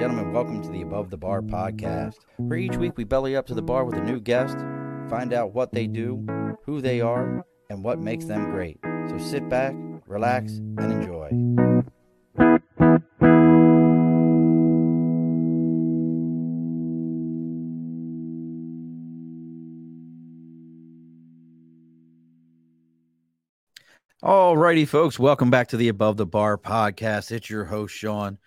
Gentlemen, welcome to the Above the Bar podcast. Where each week we belly up to the bar with a new guest, find out what they do, who they are, and what makes them great. So sit back, relax, and enjoy. Alrighty, folks, welcome back to the Above the Bar podcast. It's your host, Sean.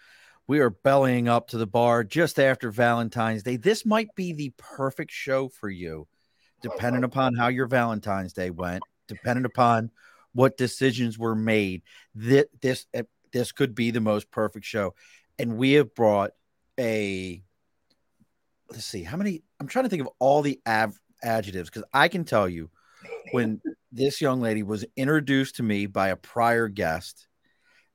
We are bellying up to the bar just after Valentine's Day. This might be the perfect show for you, depending upon how your Valentine's Day went, depending upon what decisions were made. This this eh, this could be the most perfect show, and we have brought a. Let's see how many. I'm trying to think of all the av- adjectives because I can tell you when this young lady was introduced to me by a prior guest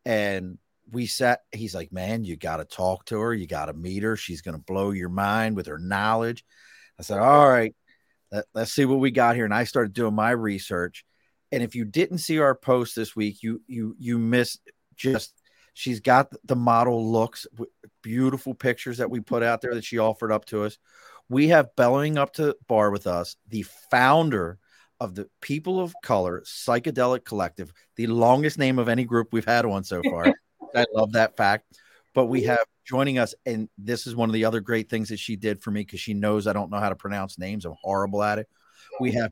and we sat he's like man you got to talk to her you got to meet her she's going to blow your mind with her knowledge. I said all right let, us see what we got here. And i started doing my research and if you didn't see our post this week you you you missed just she's got the model looks beautiful pictures that we put out there that she offered up to us. We have bellowing up to bar with us the founder of the People of Color Psychedelic Collective, the longest name of any group we've had on so far. I love that fact. But we have joining us, and this is one of the other great things that she did for me because she knows I don't know how to pronounce names. I'm horrible at it. We have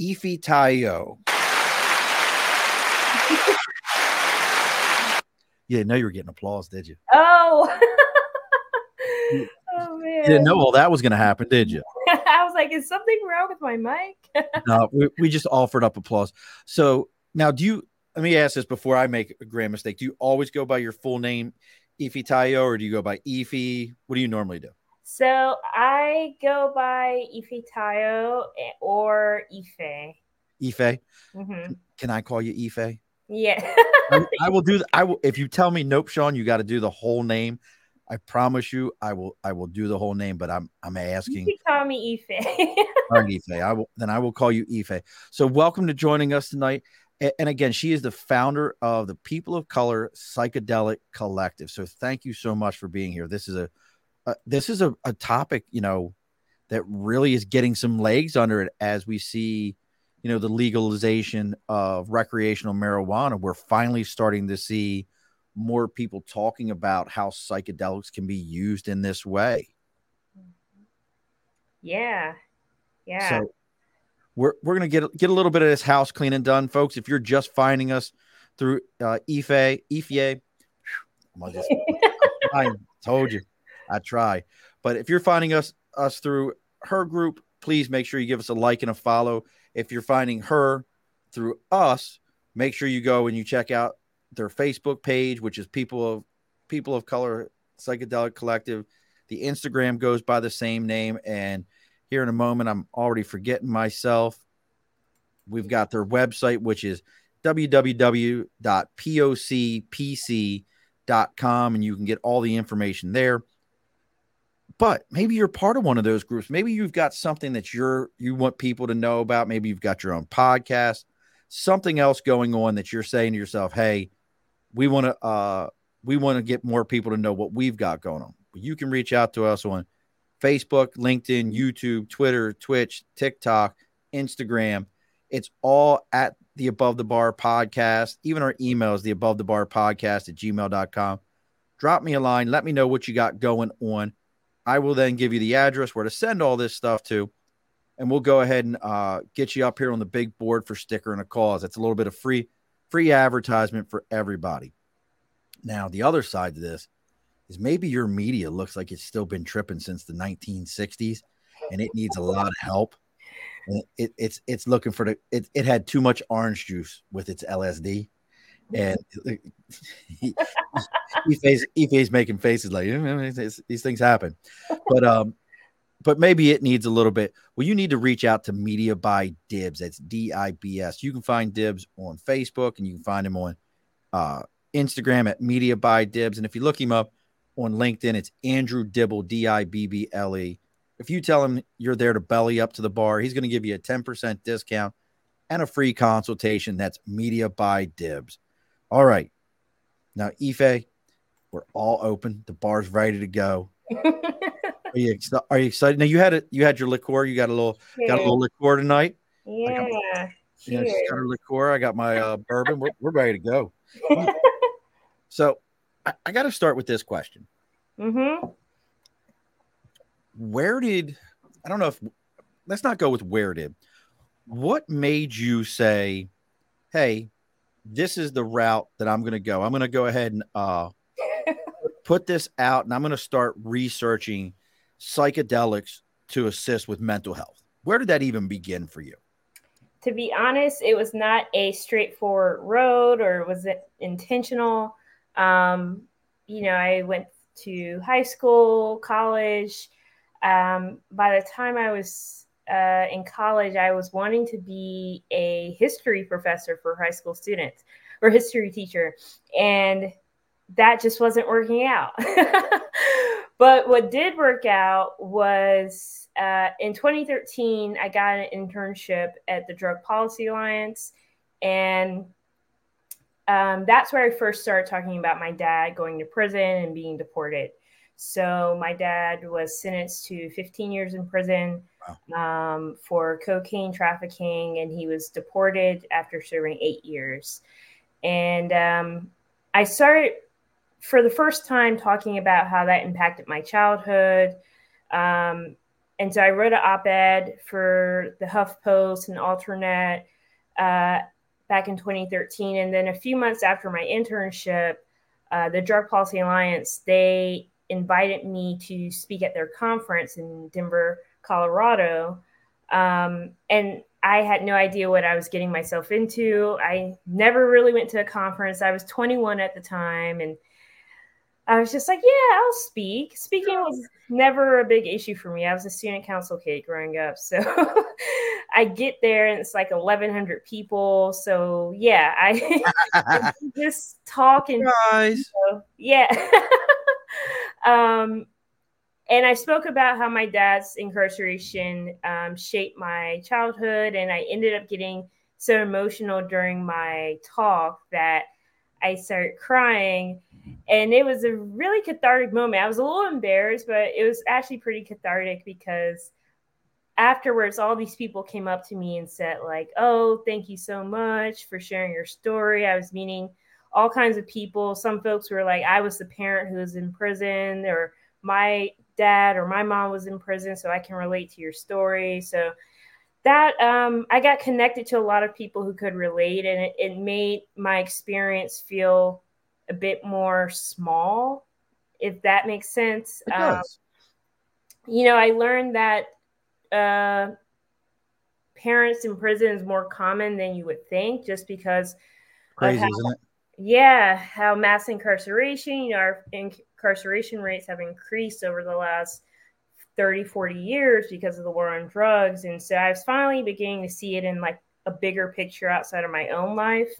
Ife Tayo. you didn't know you were getting applause, did you? Oh. oh man. You didn't know all that was going to happen, did you? I was like, is something wrong with my mic? no, we, we just offered up applause. So now, do you? Let me ask this before I make a grand mistake. Do you always go by your full name, Ife Tayo, or do you go by Ife? What do you normally do? So I go by Ife Tayo eh, or Ife. Ife. Mm-hmm. Can I call you Ife? Yeah. I, I, will do. I will. If you tell me, nope, Sean, you got to do the whole name. I promise you, I will. I will do the whole name, but I'm. I'm asking. You call me Ife. Ife. I will. Then I will call you Ife. So welcome to joining us tonight. And again, she is the founder of the People of Color Psychedelic Collective. So thank you so much for being here. This is a, uh, this is a, a topic, you know, that really is getting some legs under it as we see, you know, the legalization of recreational marijuana. We're finally starting to see more people talking about how psychedelics can be used in this way. Yeah. Yeah. So we're we're gonna get get a little bit of this house cleaning done, folks. If you're just finding us through uh, Ife, Ife, I told you, I try. But if you're finding us us through her group, please make sure you give us a like and a follow. If you're finding her through us, make sure you go and you check out their Facebook page, which is People of People of Color Psychedelic Collective. The Instagram goes by the same name. And here in a moment, I'm already forgetting myself. We've got their website, which is www.pocpc.com, and you can get all the information there. But maybe you're part of one of those groups. Maybe you've got something that you're you want people to know about. Maybe you've got your own podcast, something else going on that you're saying to yourself, "Hey, we want to uh, we want to get more people to know what we've got going on. You can reach out to us on Facebook, LinkedIn, YouTube, Twitter, Twitch, TikTok, Instagram. It's all at the Above the Bar podcast. Even our email is the Above the Bar podcast at gmail.com. Drop me a line. Let me know what you got going on. I will then give you the address where to send all this stuff to. And we'll go ahead and uh, get you up here on the big board for sticker and a cause. That's a little bit of free free advertisement for everybody. Now, the other side to this is maybe your media looks like it's still been tripping since the 1960s and it needs a lot of help. It, it's it's looking for the it, it had too much orange juice with its LSD. And he, face, making faces like these things happen, but um, but maybe it needs a little bit. Well, you need to reach out to Media by Dibs. That's D I B S. You can find Dibs on Facebook and you can find him on uh, Instagram at Media by Dibs. And if you look him up on LinkedIn, it's Andrew Dibble, D I B B L E. If you tell him you're there to belly up to the bar, he's going to give you a 10% discount and a free consultation. That's Media by Dibs. All right. Now, Ife, We're all open. The bar's ready to go. are, you, are you excited? Now you had it. You had your liqueur. You got a little got a little liqueur tonight. Yeah. Yeah, she's got her liqueur. I got my uh, bourbon. We're, we're ready to go. so I, I got to start with this question. Mm-hmm. Where did I don't know if let's not go with where did. What made you say, "Hey, this is the route that I'm going to go. I'm going to go ahead and uh, put this out, and I'm going to start researching psychedelics to assist with mental health." Where did that even begin for you? To be honest, it was not a straightforward road, or was it intentional? Um, you know, I went to high school, college. Um, by the time I was uh, in college, I was wanting to be a history professor for high school students or history teacher. And that just wasn't working out. but what did work out was uh, in 2013, I got an internship at the Drug Policy Alliance. And um, that's where I first started talking about my dad going to prison and being deported. So my dad was sentenced to 15 years in prison wow. um, for cocaine trafficking, and he was deported after serving eight years. And um, I started for the first time talking about how that impacted my childhood. Um, and so I wrote an op-ed for the HuffPost and Alternet. Uh, back in 2013. And then a few months after my internship, uh, the Drug Policy Alliance, they invited me to speak at their conference in Denver, Colorado. Um, and I had no idea what I was getting myself into. I never really went to a conference. I was 21 at the time. And I was just like, yeah, I'll speak. Speaking was never a big issue for me. I was a student council kid growing up. So I get there and it's like 1,100 people. So yeah, I, just talk and yeah. um, and I spoke about how my dad's incarceration um, shaped my childhood, and I ended up getting so emotional during my talk that I started crying. And it was a really cathartic moment. I was a little embarrassed, but it was actually pretty cathartic because afterwards all these people came up to me and said like oh thank you so much for sharing your story i was meeting all kinds of people some folks were like i was the parent who was in prison or my dad or my mom was in prison so i can relate to your story so that um, i got connected to a lot of people who could relate and it, it made my experience feel a bit more small if that makes sense um, you know i learned that uh, parents in prison is more common than you would think, just because. Crazy, how, isn't it? Yeah, how mass incarceration, you know, our incarceration rates have increased over the last 30, 40 years because of the war on drugs. And so I was finally beginning to see it in like a bigger picture outside of my own life.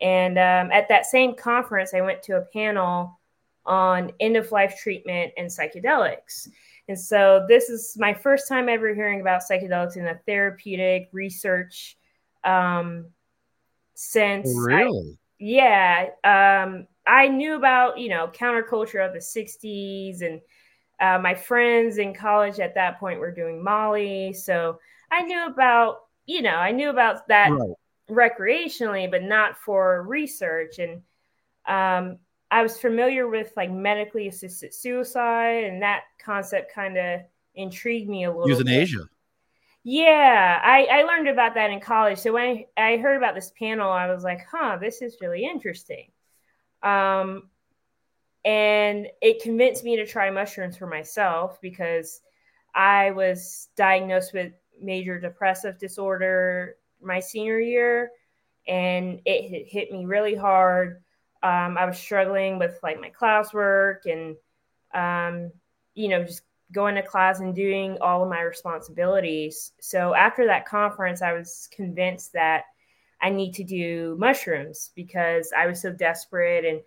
And um, at that same conference, I went to a panel on end of life treatment and psychedelics. And so this is my first time ever hearing about psychedelics in a therapeutic research um, sense. Really? I, yeah. Um, I knew about, you know, counterculture of the 60s and uh, my friends in college at that point were doing Molly. So I knew about, you know, I knew about that right. recreationally, but not for research. And um, I was familiar with like medically assisted suicide, and that concept kind of intrigued me a little. Euthanasia. Bit. Yeah, I, I learned about that in college. So when I, I heard about this panel, I was like, huh, this is really interesting. Um, and it convinced me to try mushrooms for myself because I was diagnosed with major depressive disorder my senior year, and it hit me really hard um, I was struggling with like my classwork and, um, you know, just going to class and doing all of my responsibilities. So after that conference, I was convinced that I need to do mushrooms because I was so desperate and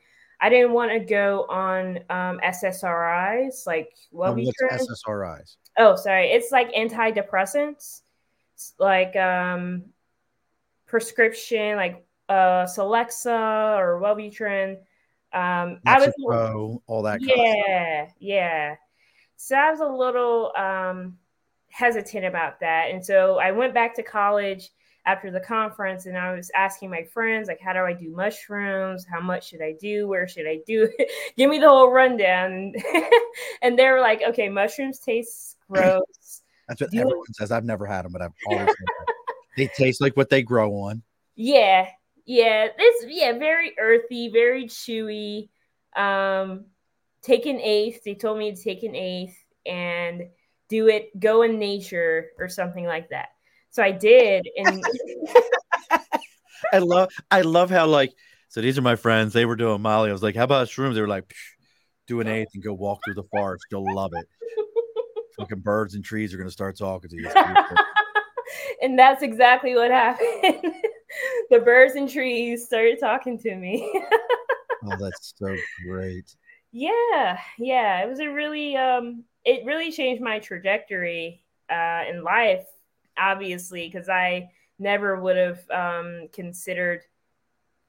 I didn't want to go on um, SSRIs like Wellbutrin. What's SSRIs? Oh, sorry. It's like antidepressants, it's like um, prescription, like uh, Celexa or Wellbutrin. Um, I was all that. Yeah, yeah. So I was a little um, hesitant about that, and so I went back to college after the conference and I was asking my friends, like, how do I do mushrooms? How much should I do? Where should I do it? Give me the whole rundown. and they were like, okay, mushrooms taste gross. That's what do everyone it- says. I've never had them, but I've always they taste like what they grow on. Yeah. Yeah. It's yeah, very earthy, very chewy. Um, take an eighth. They told me to take an eighth and do it, go in nature or something like that. So I did, and I love I love how like so these are my friends. They were doing Molly. I was like, how about shrooms? They were like, do an eighth and go walk through the forest. You'll love it. Fucking birds and trees are gonna start talking to you. and that's exactly what happened. the birds and trees started talking to me. oh, that's so great. Yeah, yeah. It was a really um it really changed my trajectory uh in life obviously, because I never would have um, considered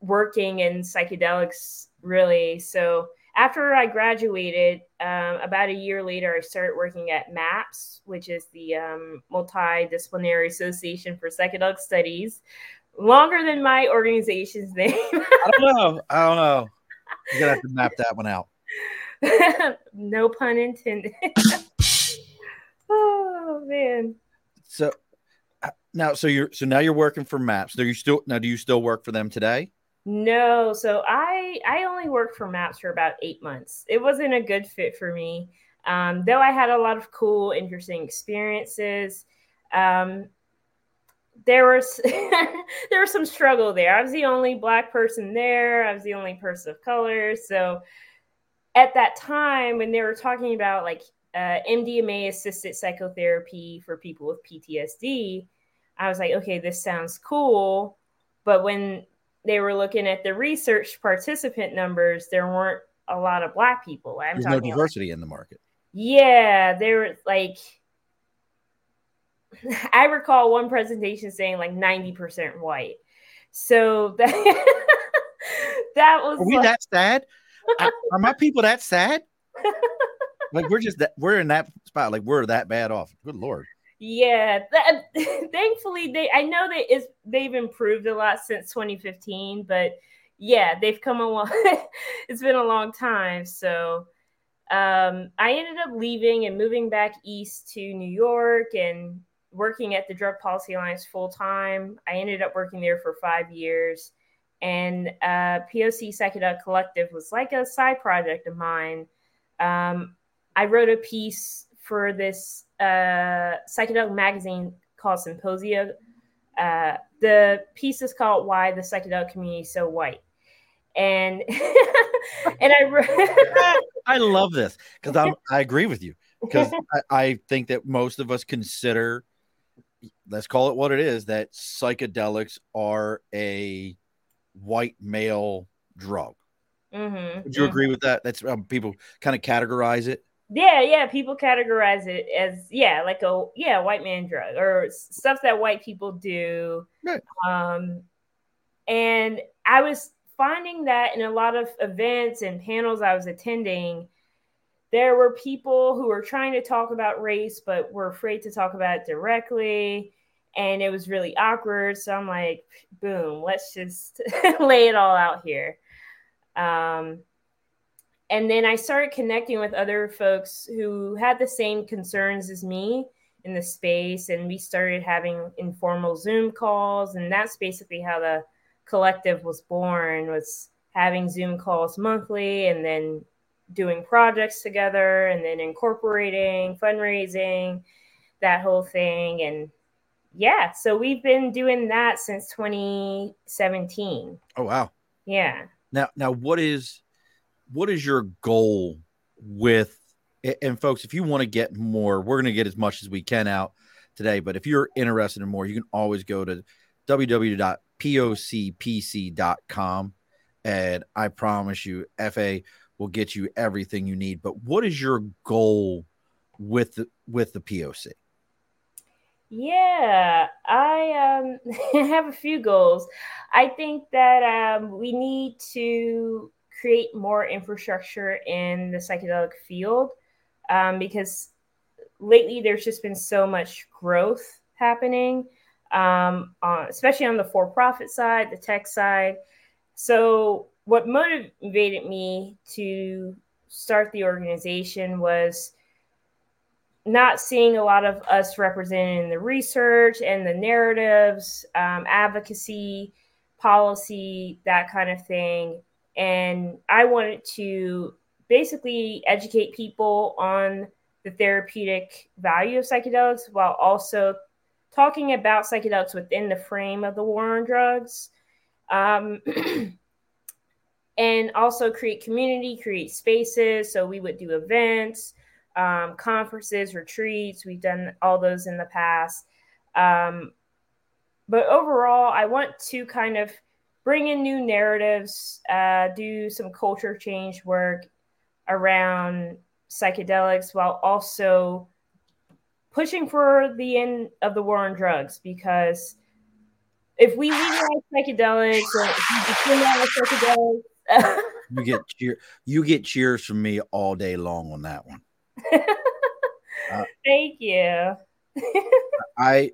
working in psychedelics really. So after I graduated, um, about a year later, I started working at MAPS, which is the um, Multidisciplinary Association for Psychedelic Studies. Longer than my organization's name. I don't know. I don't know. You're gonna have to map that one out. no pun intended. oh man. So now, so you're so now you're working for Maps. Do you still now? Do you still work for them today? No, so I I only worked for Maps for about eight months. It wasn't a good fit for me, um, though I had a lot of cool, interesting experiences. Um, there was there was some struggle there. I was the only black person there. I was the only person of color. So at that time, when they were talking about like uh, MDMA assisted psychotherapy for people with PTSD, I was like, okay, this sounds cool. But when they were looking at the research participant numbers, there weren't a lot of black people. I'm There's no diversity in the market. Yeah, there were like I recall one presentation saying like 90% white. So that that was Are we like, that sad? are my people that sad? like we're just that we're in that spot, like we're that bad off. Good lord. Yeah, that, thankfully they I know that is they've improved a lot since 2015, but yeah, they've come a long. it's been a long time, so um, I ended up leaving and moving back east to New York and working at the Drug Policy Alliance full time. I ended up working there for five years, and uh, POC Psychedelic Collective was like a side project of mine. Um, I wrote a piece for this uh, psychedelic magazine called Psymposia. Uh, the piece is called "Why the Psychedelic Community is So White," and and I I love this because I I agree with you because I, I think that most of us consider let's call it what it is that psychedelics are a white male drug. Mm-hmm, Would you mm-hmm. agree with that? That's um, people kind of categorize it. Yeah, yeah. People categorize it as yeah, like a yeah, white man drug or stuff that white people do. Right. Um, and I was finding that in a lot of events and panels I was attending, there were people who were trying to talk about race but were afraid to talk about it directly. And it was really awkward. So I'm like, boom, let's just lay it all out here. Um, and then I started connecting with other folks who had the same concerns as me in the space, and we started having informal Zoom calls, and that's basically how the collective was born. Was having Zoom calls monthly, and then doing projects together, and then incorporating fundraising, that whole thing, and yeah, so we've been doing that since 2017. Oh wow! Yeah. Now, now, what is what is your goal with and folks if you want to get more we're going to get as much as we can out today but if you're interested in more you can always go to www.pocpc.com and i promise you Ife will get you everything you need but what is your goal with the with the poc yeah, I um, have a few goals. I think that um, we need to create more infrastructure in the psychedelic field um, because lately there's just been so much growth happening, um, on, especially on the for profit side, the tech side. So, what motivated me to start the organization was not seeing a lot of us represented in the research and the narratives, um, advocacy, policy, that kind of thing. And I wanted to basically educate people on the therapeutic value of psychedelics while also talking about psychedelics within the frame of the war on drugs. Um, and also create community, create spaces. So we would do events, um, conferences, retreats. We've done all those in the past. Um, but overall, I want to kind of bring in new narratives, uh, do some culture change work around psychedelics while also pushing for the end of the war on drugs because if we legalize psychedelics or if you psychedelics you get cheer you get cheers from me all day long on that one. Uh, thank you. I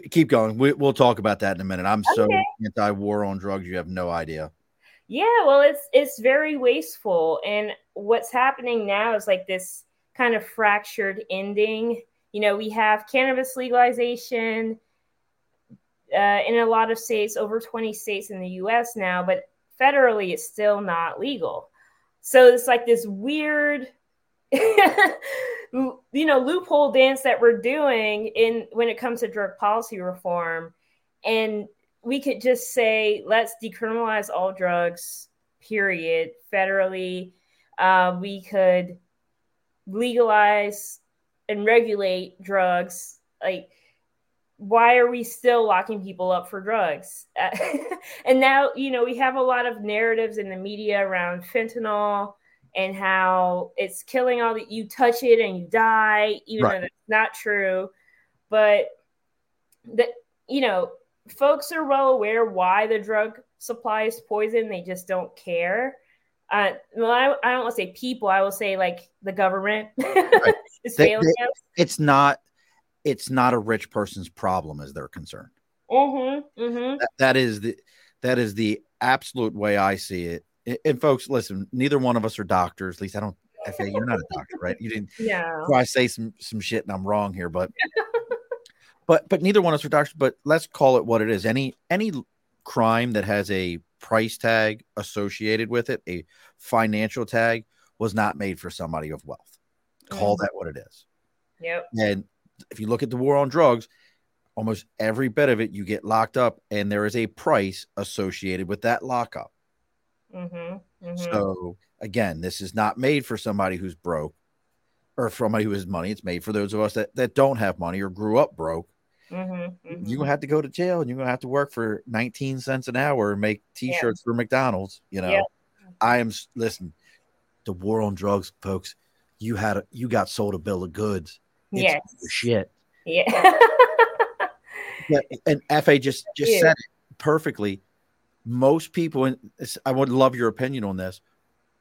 keep going. We, will talk about that in a minute. I'm so okay. anti-war on drugs. You have no idea. Yeah, well, it's it's very wasteful, and what's happening now is like this kind of fractured ending. You know, we have cannabis legalization uh, in a lot of states, over 20 states in the U.S. now, but federally, it's still not legal. So it's like this weird you know loophole dance that we're doing in when it comes to drug policy reform. And we could just say let's decriminalize all drugs period federally. Uh, we could legalize and regulate drugs. Like why are we still locking people up for drugs? And now you know we have a lot of narratives in the media around fentanyl and how it's killing all that you touch it and you die, even right. though that's not true. But that you know, folks are well aware why the drug supply is poison. They just don't care. Uh, well, I, I don't want to say people. I will say like the government right. is they, failing us. It's not. It's not a rich person's problem, as they're concerned. Mm-hmm, mm-hmm. That, that is the that is the absolute way I see it and folks, listen, neither one of us are doctors. At least I don't. I feel you're not a doctor, right? You didn't. Yeah. I say some some shit and I'm wrong here, but but but neither one of us are doctors. But let's call it what it is. Any any crime that has a price tag associated with it, a financial tag, was not made for somebody of wealth. Call mm. that what it is. Yep. And if you look at the war on drugs, almost every bit of it you get locked up, and there is a price associated with that lockup. Mm-hmm, mm-hmm. So again, this is not made for somebody who's broke or somebody who has money. It's made for those of us that, that don't have money or grew up broke. Mm-hmm, mm-hmm. You're gonna have to go to jail and you're gonna have to work for 19 cents an hour and make t-shirts yeah. for McDonald's. You know, yeah. I am listen, the war on drugs, folks. You had a, you got sold a bill of goods. It's yes. shit. Yeah. yeah. And Ife just just yeah. said it perfectly most people, and I would love your opinion on this.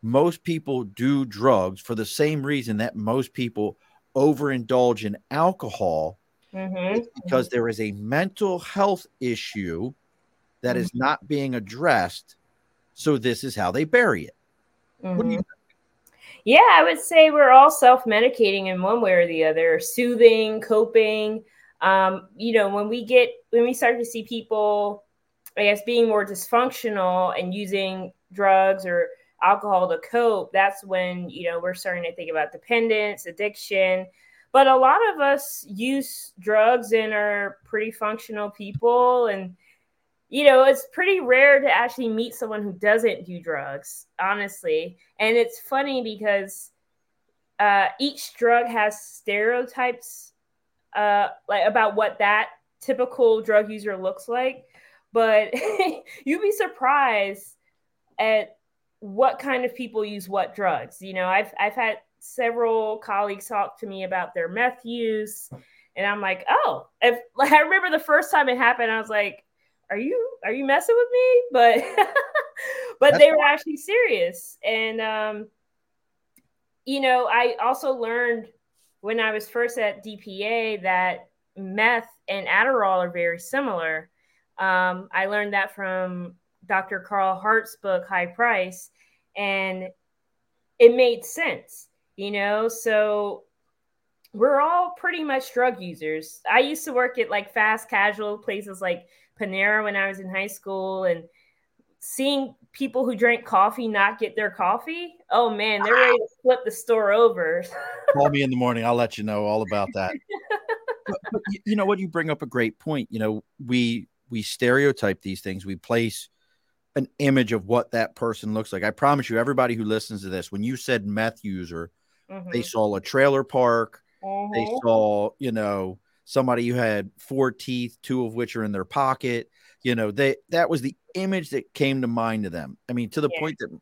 Most people do drugs for the same reason that most people overindulge in alcohol mm-hmm. because there is a mental health issue that mm-hmm. is not being addressed. So this is how they bury it. Mm-hmm. You mm-hmm. yeah, I would say we're all self medicating in one way or the other, soothing, coping. Um, you know, when we get, when we start to see people I guess being more dysfunctional and using drugs or alcohol to cope, that's when, you know, we're starting to think about dependence, addiction. But a lot of us use drugs and are pretty functional people. And, you know, it's pretty rare to actually meet someone who doesn't do drugs, honestly. And it's funny because uh, each drug has stereotypes uh, like about what that typical drug user looks like but you'd be surprised at what kind of people use what drugs. You know, I've I've had several colleagues talk to me about their meth use, and I'm like, oh, if like I remember the first time it happened, I was like, are you are you messing with me? But but That's they were actually serious. And um, you know, I also learned when I was first at DPA that meth and Adderall are very similar. Um, I learned that from Dr. Carl Hart's book, High Price, and it made sense, you know. So we're all pretty much drug users. I used to work at like fast casual places like Panera when I was in high school, and seeing people who drank coffee not get their coffee, oh man, they're ready to flip the store over. Call me in the morning. I'll let you know all about that. but, but you know what? You bring up a great point. You know, we we stereotype these things. We place an image of what that person looks like. I promise you, everybody who listens to this, when you said meth user, mm-hmm. they saw a trailer park. Mm-hmm. They saw, you know, somebody who had four teeth, two of which are in their pocket. You know, they that was the image that came to mind to them. I mean, to the yeah. point that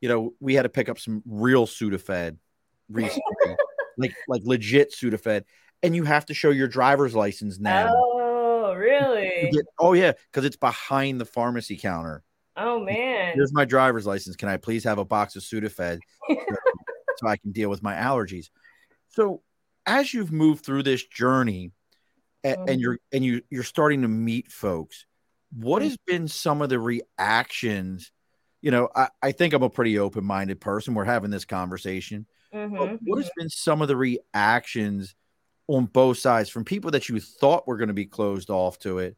you know we had to pick up some real Sudafed recently, like like legit Sudafed, and you have to show your driver's license now. Oh, really? Get, oh yeah, because it's behind the pharmacy counter. Oh man! Here's my driver's license. Can I please have a box of Sudafed so, so I can deal with my allergies? So, as you've moved through this journey, and, and mm-hmm. you're and you you're starting to meet folks, what has been some of the reactions? You know, I, I think I'm a pretty open minded person. We're having this conversation. Mm-hmm. What has mm-hmm. been some of the reactions on both sides from people that you thought were going to be closed off to it,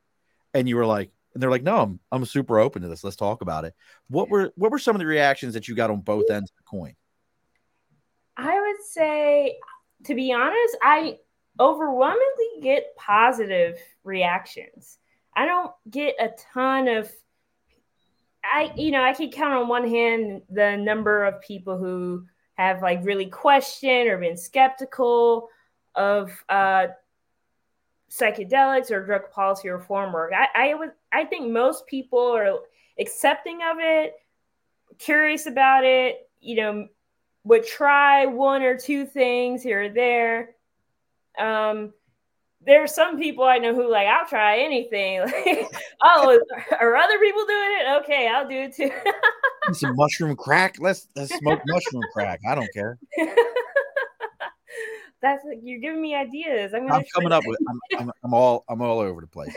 and you were like, and they're like, "No, I'm I'm super open to this. Let's talk about it." What were what were some of the reactions that you got on both ends of the coin? I would say, to be honest, I overwhelmingly get positive reactions. I don't get a ton of I you know, I can count on one hand the number of people who have like really questioned or been skeptical of uh psychedelics or drug policy reform work. I, I would I think most people are accepting of it, curious about it, you know, would try one or two things here or there. Um, there are some people I know who like I'll try anything. Like, oh, are other people doing it? Okay, I'll do it too. Some mushroom crack. Let's let's smoke mushroom crack. I don't care. That's like you're giving me ideas. I'm, I'm coming up with. I'm, I'm, I'm, all I'm all over the place.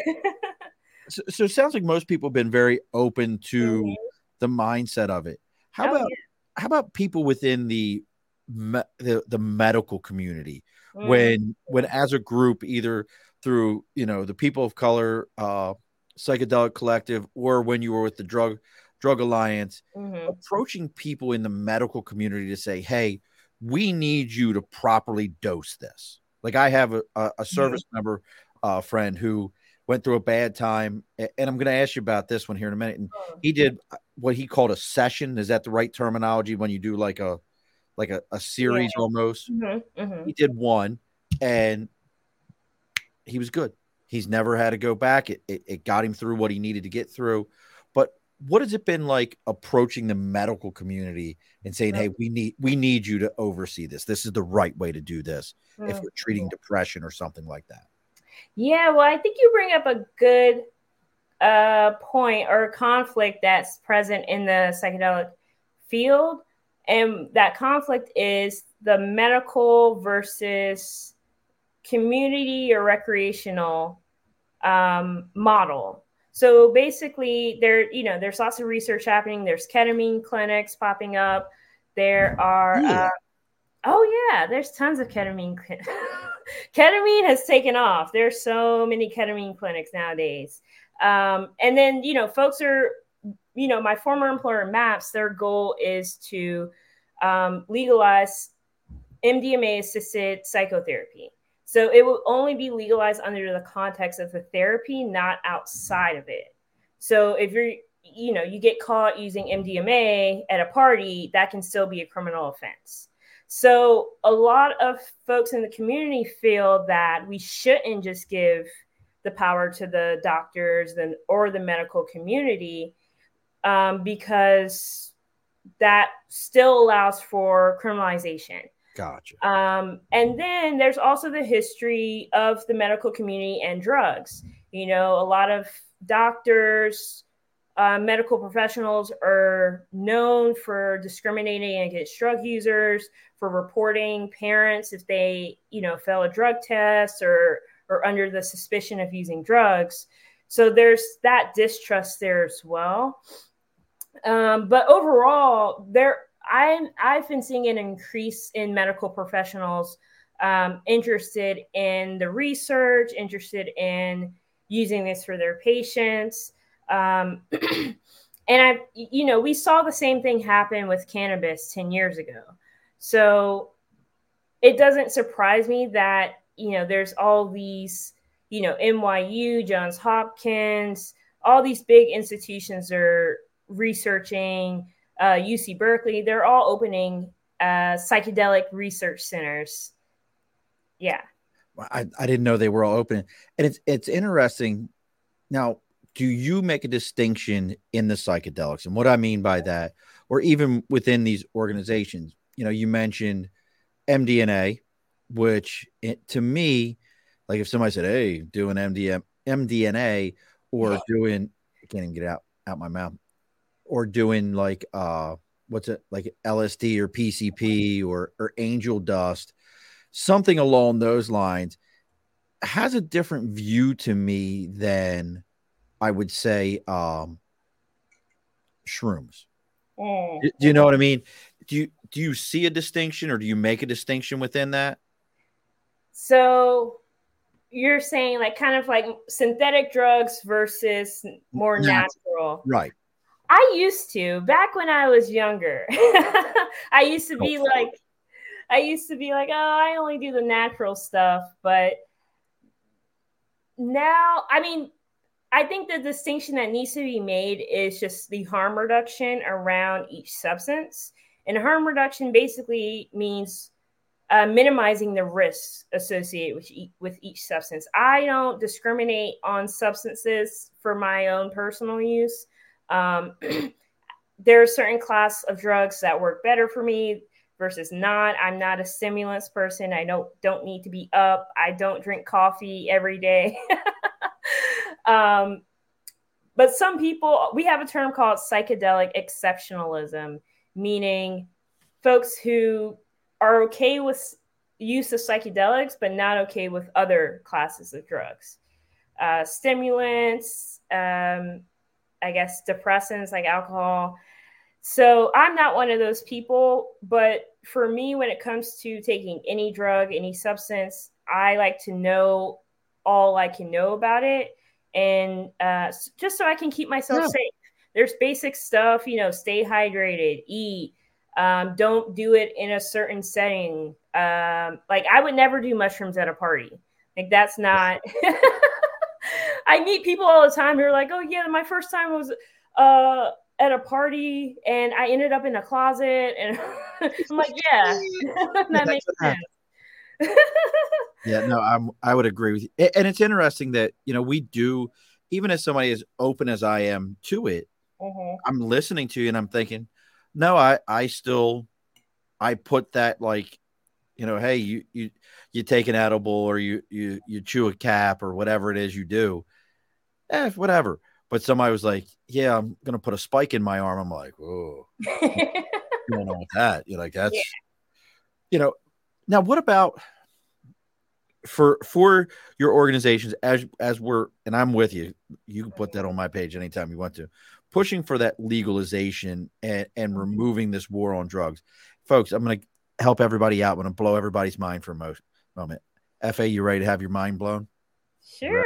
so, so, it sounds like most people have been very open to mm-hmm. the mindset of it. How oh, about yeah. how about people within the the, the medical community? mm. when when as a group either through you know the people of color uh psychedelic collective or when you were with the drug drug alliance mm-hmm. approaching people in the medical community to say hey we need you to properly dose this like i have a, a service mm-hmm. member uh, friend who went through a bad time and i'm going to ask you about this one here in a minute and he did what he called a session is that the right terminology when you do like a like a, a series yeah. almost. Mm-hmm, mm-hmm. He did one and he was good. He's never had to go back. It, it, it got him through what he needed to get through. What has it been like approaching the medical community and saying, "Hey, we need we need you to oversee this. This is the right way to do this." If we're treating depression or something like that. Yeah, well, I think you bring up a good uh, point or conflict that's present in the psychedelic field and that conflict is the medical versus community or recreational um, model. So basically, there you know there's lots of research happening. There's ketamine clinics popping up. There are yeah. uh, oh yeah, there's tons of ketamine. ketamine has taken off. There's so many ketamine clinics nowadays. Um, and then you know folks are you know, my former employer, MAPS, their goal is to um, legalize MDMA assisted psychotherapy. So it will only be legalized under the context of the therapy, not outside of it. So if you're, you know, you get caught using MDMA at a party, that can still be a criminal offense. So a lot of folks in the community feel that we shouldn't just give the power to the doctors and or the medical community um, because that still allows for criminalization. Gotcha. Um, and then there's also the history of the medical community and drugs. You know, a lot of doctors uh, medical professionals are known for discriminating against drug users, for reporting parents if they, you know, fail a drug test or or under the suspicion of using drugs. So there's that distrust there as well. Um, but overall, there I'm I've been seeing an increase in medical professionals um, interested in the research, interested in using this for their patients. Um, and I, you know, we saw the same thing happen with cannabis 10 years ago. So it doesn't surprise me that, you know, there's all these, you know, NYU, Johns Hopkins, all these big institutions are researching, uh, UC Berkeley, they're all opening uh, psychedelic research centers. Yeah. I, I didn't know they were all open. And it's it's interesting. Now, do you make a distinction in the psychedelics? And what I mean by that, or even within these organizations, you know, you mentioned MDNA, which it, to me, like if somebody said, "Hey, doing MDM, MDNA," or yeah. doing, I can't even get out out my mouth, or doing like uh, what's it like LSD or PCP or or angel dust, something along those lines, has a different view to me than I would say um, shrooms. Mm. Do, do you know what I mean? Do you do you see a distinction or do you make a distinction within that? So you're saying like kind of like synthetic drugs versus more natural. Right. I used to back when I was younger. I used to be oh. like I used to be like, oh, I only do the natural stuff, but now, I mean, I think the distinction that needs to be made is just the harm reduction around each substance. And harm reduction basically means uh, minimizing the risks associated with each, with each substance. I don't discriminate on substances for my own personal use. Um, there are certain class of drugs that work better for me versus not. I'm not a stimulants person. I don't don't need to be up. I don't drink coffee every day. Um, but some people, we have a term called psychedelic exceptionalism, meaning folks who are okay with use of psychedelics, but not okay with other classes of drugs. Uh, stimulants, um, I guess depressants like alcohol. So I'm not one of those people, but for me, when it comes to taking any drug, any substance, I like to know all I can know about it and uh, just so I can keep myself yeah. safe. There's basic stuff, you know, stay hydrated, eat, um, don't do it in a certain setting. Um, like I would never do mushrooms at a party. Like that's not. I meet people all the time who are like, "Oh yeah, my first time was uh, at a party, and I ended up in a closet." And I'm like, "Yeah, that makes sense." yeah, no, I'm I would agree with you. And it's interesting that you know we do, even as somebody as open as I am to it, mm-hmm. I'm listening to you and I'm thinking, no, I I still I put that like, you know, hey, you you you take an edible or you you you chew a cap or whatever it is you do, eh, whatever. But somebody was like, yeah, I'm gonna put a spike in my arm. I'm like, oh, you don't know what that. You're like, that's, yeah. you know, now, what about for for your organizations as as we're and I'm with you. You can put that on my page anytime you want to. Pushing for that legalization and, and mm-hmm. removing this war on drugs. Folks, I'm going to help everybody out. I'm going to blow everybody's mind for a mo- moment. Ife, you ready to have your mind blown? Sure.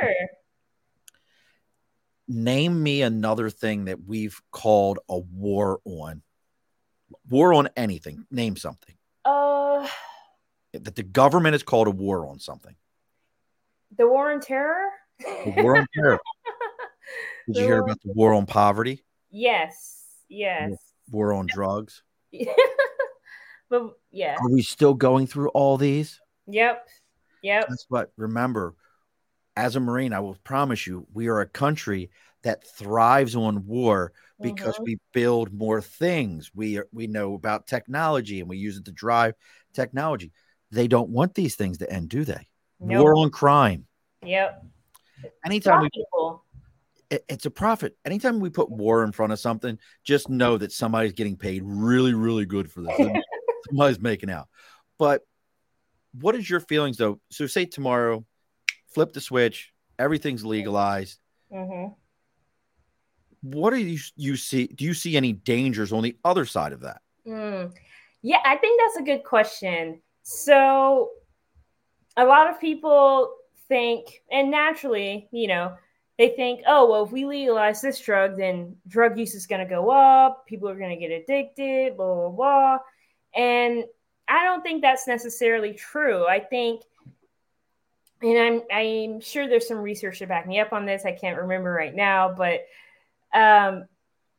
Name me another thing that we've called a war on. War on anything. Name something. Uh that the government has called a war on something. The war on terror? The war on terror. Did the you hear about the war on poverty? Yes. Yes. War on drugs. but yeah. Are we still going through all these? Yep. Yep. That's what remember, as a Marine, I will promise you, we are a country that thrives on war because mm-hmm. we build more things. We are, we know about technology and we use it to drive technology they don't want these things to end, do they? Nope. War on crime. Yep. Anytime we, it, it's a profit. Anytime we put war in front of something, just know that somebody's getting paid really, really good for this. somebody's making out. But what is your feelings though? So say tomorrow, flip the switch, everything's legalized. Mm-hmm. What do you you see? Do you see any dangers on the other side of that? Mm. Yeah, I think that's a good question. So a lot of people think, and naturally, you know, they think, oh, well, if we legalize this drug, then drug use is going to go up. People are going to get addicted, blah, blah, blah. And I don't think that's necessarily true. I think, and I'm, I'm sure there's some research to back me up on this. I can't remember right now, but um,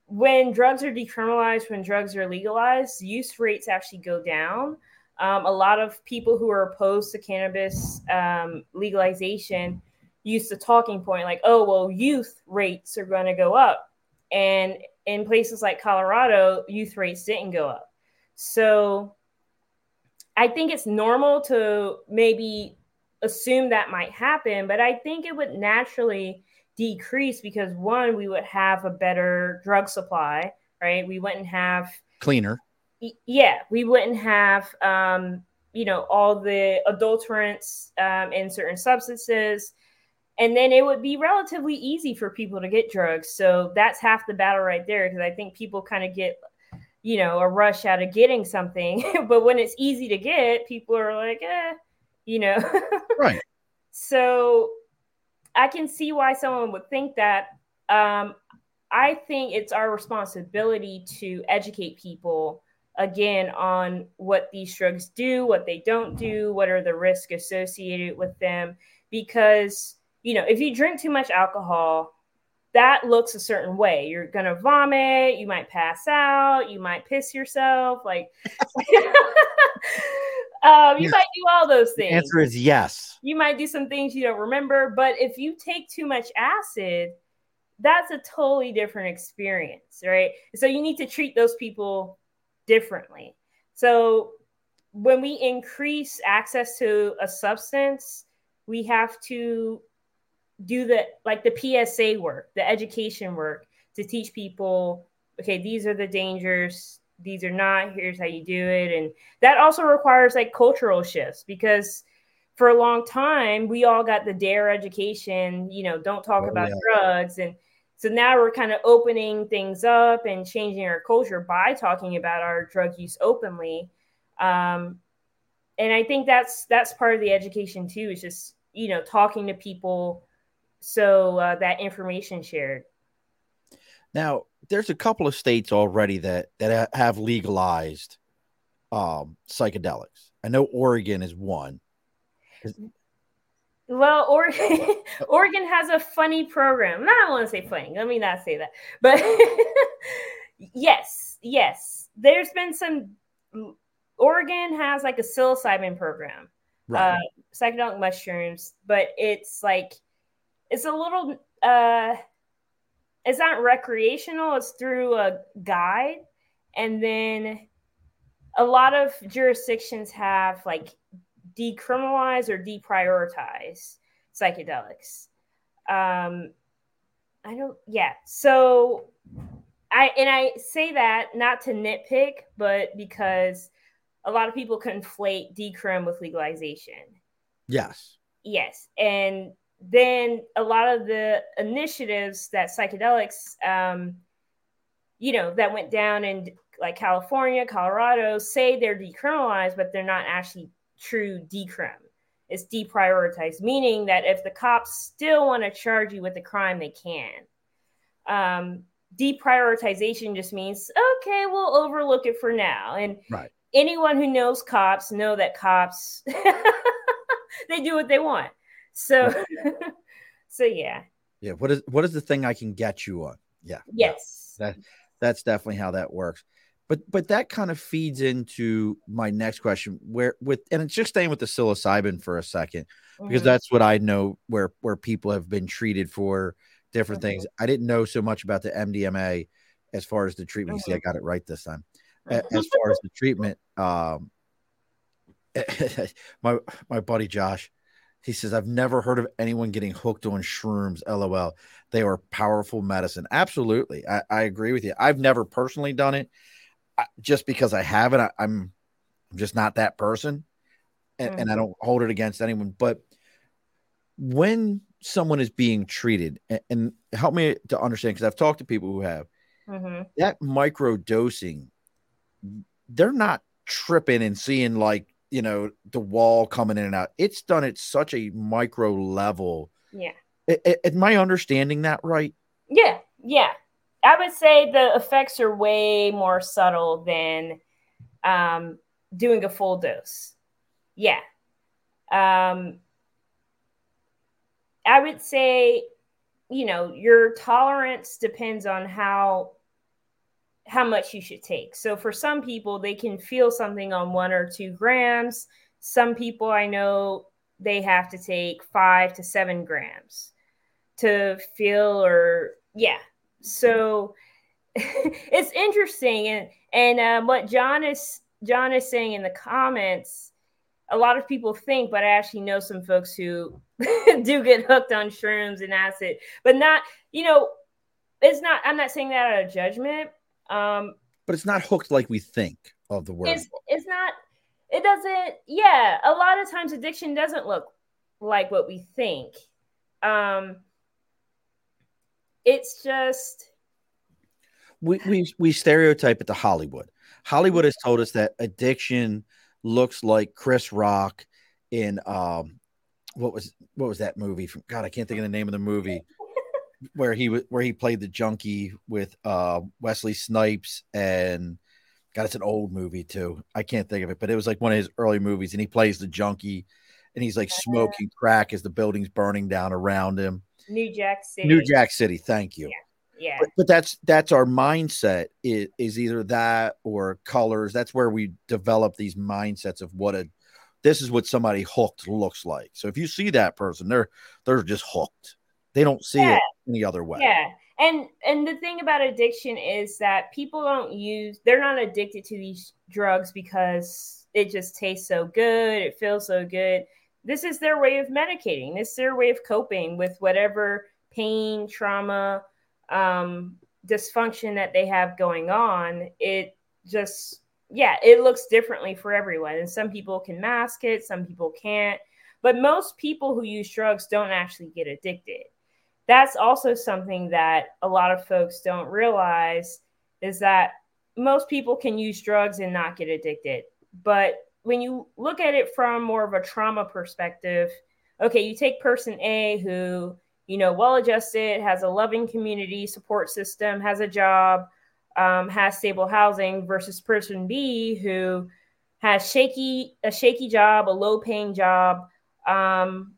when drugs are decriminalized, when drugs are legalized, use rates actually go down. Um, a lot of people who are opposed to cannabis um, legalization use the talking point like, oh, well, youth rates are going to go up. And in places like Colorado, youth rates didn't go up. So I think it's normal to maybe assume that might happen, but I think it would naturally decrease because one, we would have a better drug supply, right? We wouldn't have cleaner yeah, we wouldn't have, um, you know, all the adulterants um, in certain substances. And then it would be relatively easy for people to get drugs. So that's half the battle right there. Because I think people kind of get, you know, a rush out of getting something. but when it's easy to get, people are like, eh, you know. right. So I can see why someone would think that. Um, I think it's our responsibility to educate people again on what these drugs do, what they don't do, what are the risks associated with them. Because, you know, if you drink too much alcohol, that looks a certain way. You're going to vomit, you might pass out, you might piss yourself. Like, um, you might do all those things. The answer is yes. You might do some things you don't remember. But if you take too much acid, that's a totally different experience, right? So you need to treat those people differently. So when we increase access to a substance, we have to do the like the PSA work, the education work to teach people, okay, these are the dangers, these are not, here's how you do it. And that also requires like cultural shifts because for a long time we all got the DARE education, you know, don't talk oh, about yeah. drugs and so now we're kind of opening things up and changing our culture by talking about our drug use openly. Um, and I think that's that's part of the education too. Is just you know talking to people so uh, that information shared. Now, there's a couple of states already that that have legalized um, psychedelics. I know Oregon is one. Well, Oregon, Oregon has a funny program. No, I don't want to say funny. Let me not say that. But yes, yes, there's been some. Oregon has like a psilocybin program, right. uh, psychedelic mushrooms, but it's like it's a little. uh It's not recreational. It's through a guide, and then a lot of jurisdictions have like decriminalize or deprioritize psychedelics. Um, I don't, yeah. So I, and I say that not to nitpick, but because a lot of people conflate decrim with legalization. Yes. Yes. And then a lot of the initiatives that psychedelics, um, you know, that went down in like California, Colorado, say they're decriminalized, but they're not actually true decrim. It's deprioritized, meaning that if the cops still want to charge you with a crime, they can. Um, deprioritization just means okay, we'll overlook it for now. And right. anyone who knows cops know that cops they do what they want. So, so yeah. Yeah. What is what is the thing I can get you on? Yeah. Yes. That that's definitely how that works but but that kind of feeds into my next question where with and it's just staying with the psilocybin for a 2nd because mm-hmm. that's what i know where where people have been treated for different mm-hmm. things i didn't know so much about the mdma as far as the treatment mm-hmm. see i got it right this time as far as the treatment um my my buddy josh He says, I've never heard of anyone getting hooked on shrooms. LOL. They are powerful medicine. Absolutely. I, I agree with you. I've never personally done it just because I haven't. I, I'm, I'm just not that person. And, mm-hmm. and I don't hold it against anyone. But when someone is being treated, and, and help me to understand, because I've talked to people who have mm-hmm. that micro dosing, they're not tripping and seeing like you know the wall coming in and out. It's done at such a micro level. Yeah. Am i understanding that right? Yeah yeah. I would say the effects are way more subtle than um, doing a full dose. Yeah. Um, i would say you know your tolerance depends on how how much you should take. So for some people, they can feel something on one or two grams. Some people I know they have to take five to seven grams to feel or yeah. So it's interesting and and um, what John is John is saying in the comments. A lot of people think, but I actually know some folks who do get hooked on shrooms and acid, but not, you know, it's not, I'm not saying that out of judgment, um, but it's not hooked like we think of the word. It's, it's not. It doesn't. Yeah, a lot of times addiction doesn't look like what we think. Um, it's just we we we stereotype it to Hollywood. Hollywood has told us that addiction looks like Chris Rock in um what was what was that movie from God I can't think of the name of the movie where he was where he played the junkie with uh Wesley Snipes and God, it's an old movie too. I can't think of it, but it was like one of his early movies, and he plays the junkie, and he's like smoking crack as the building's burning down around him. New Jack City. New Jack City. Thank you. Yeah. Yeah. But, but that's that's our mindset is, is either that or colors. That's where we develop these mindsets of what a this is what somebody hooked looks like. So if you see that person, they're they're just hooked. They don't see yeah. it any other way. Yeah. And and the thing about addiction is that people don't use they're not addicted to these drugs because it just tastes so good, it feels so good. This is their way of medicating. This is their way of coping with whatever pain, trauma, um, dysfunction that they have going on. It just yeah, it looks differently for everyone. And some people can mask it, some people can't. But most people who use drugs don't actually get addicted that's also something that a lot of folks don't realize is that most people can use drugs and not get addicted. But when you look at it from more of a trauma perspective, okay, you take person A who, you know, well adjusted, has a loving community support system, has a job, um, has stable housing versus person B who has shaky a shaky job, a low paying job, um,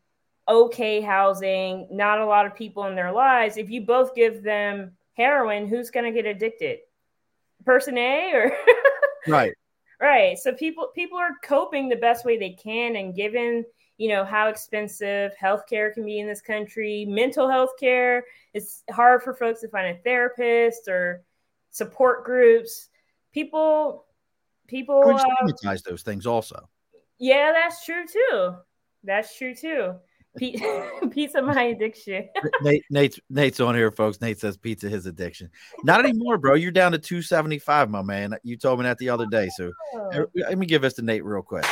okay housing, not a lot of people in their lives, if you both give them heroin, who's going to get addicted? Person A or right. Right. So people people are coping the best way they can and given, you know, how expensive healthcare can be in this country, mental health care, it's hard for folks to find a therapist or support groups. People people uh, stigmatize those things also. Yeah, that's true too. That's true too. Pizza my addiction. Nate, Nate's Nate's on here, folks. Nate says pizza his addiction. Not anymore, bro. You're down to 275, my man. You told me that the other day. So oh. let me give this to Nate real quick.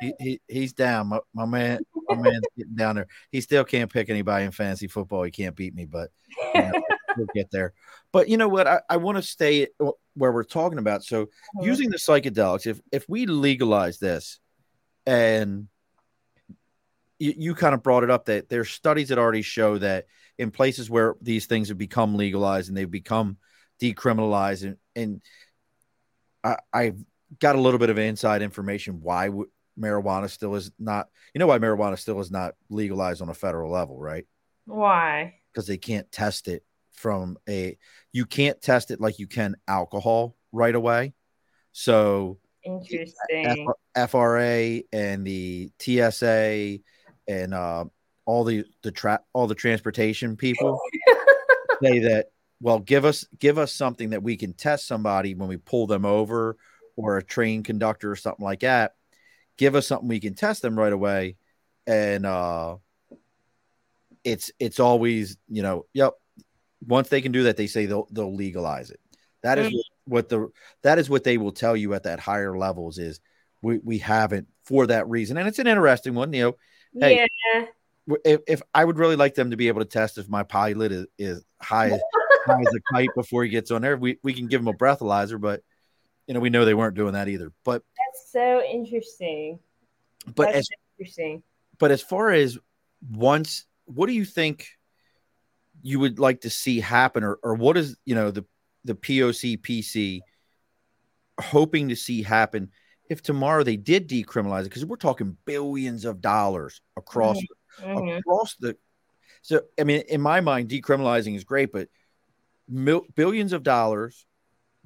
He, he he's down. My, my man, my man's getting down there. He still can't pick anybody in fantasy football. He can't beat me, but you know, we'll get there. But you know what? I, I want to stay where we're talking about. So uh-huh. using the psychedelics, if if we legalize this and you, you kind of brought it up that there's studies that already show that in places where these things have become legalized and they've become decriminalized and, and I, I've got a little bit of inside information why w- marijuana still is not you know why marijuana still is not legalized on a federal level right? Why? Because they can't test it from a you can't test it like you can alcohol right away. So interesting. F- FRA and the TSA and uh, all the the tra- all the transportation people say that well give us give us something that we can test somebody when we pull them over or a train conductor or something like that give us something we can test them right away. And uh it's it's always, you know, yep. Once they can do that, they say they'll they'll legalize it. That is mm-hmm. what the that is what they will tell you at that higher levels is we, we haven't for that reason. And it's an interesting one, you know. Hey, yeah. If, if I would really like them to be able to test if my pilot is, is high, high as a kite before he gets on there, we, we can give him a breathalyzer, but you know, we know they weren't doing that either. But that's so interesting. But that's as interesting. But as far as once, what do you think you would like to see happen, or or what is you know the the POC PC hoping to see happen if tomorrow they did decriminalize it? Because we're talking billions of dollars across mm-hmm. across the. So I mean, in my mind, decriminalizing is great, but mil- billions of dollars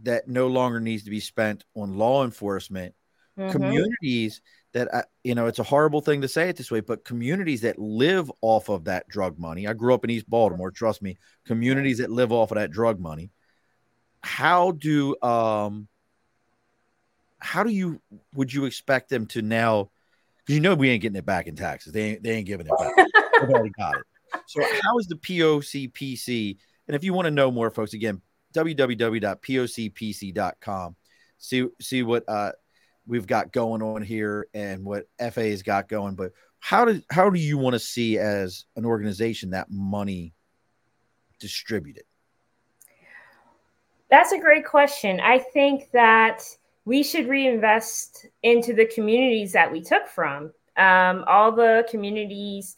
that no longer needs to be spent on law enforcement mm-hmm. communities that uh, you know it's a horrible thing to say it this way but communities that live off of that drug money i grew up in east baltimore trust me communities that live off of that drug money how do um how do you would you expect them to now because you know we ain't getting it back in taxes they ain't, they ain't giving it back they've already got it so how is the pocpc and if you want to know more folks again www.pocpc.com. See see what uh, we've got going on here and what Ife's got going. But how do how do you want to see as an organization that money distributed? That's a great question. I think that we should reinvest into the communities that we took from. Um, all the communities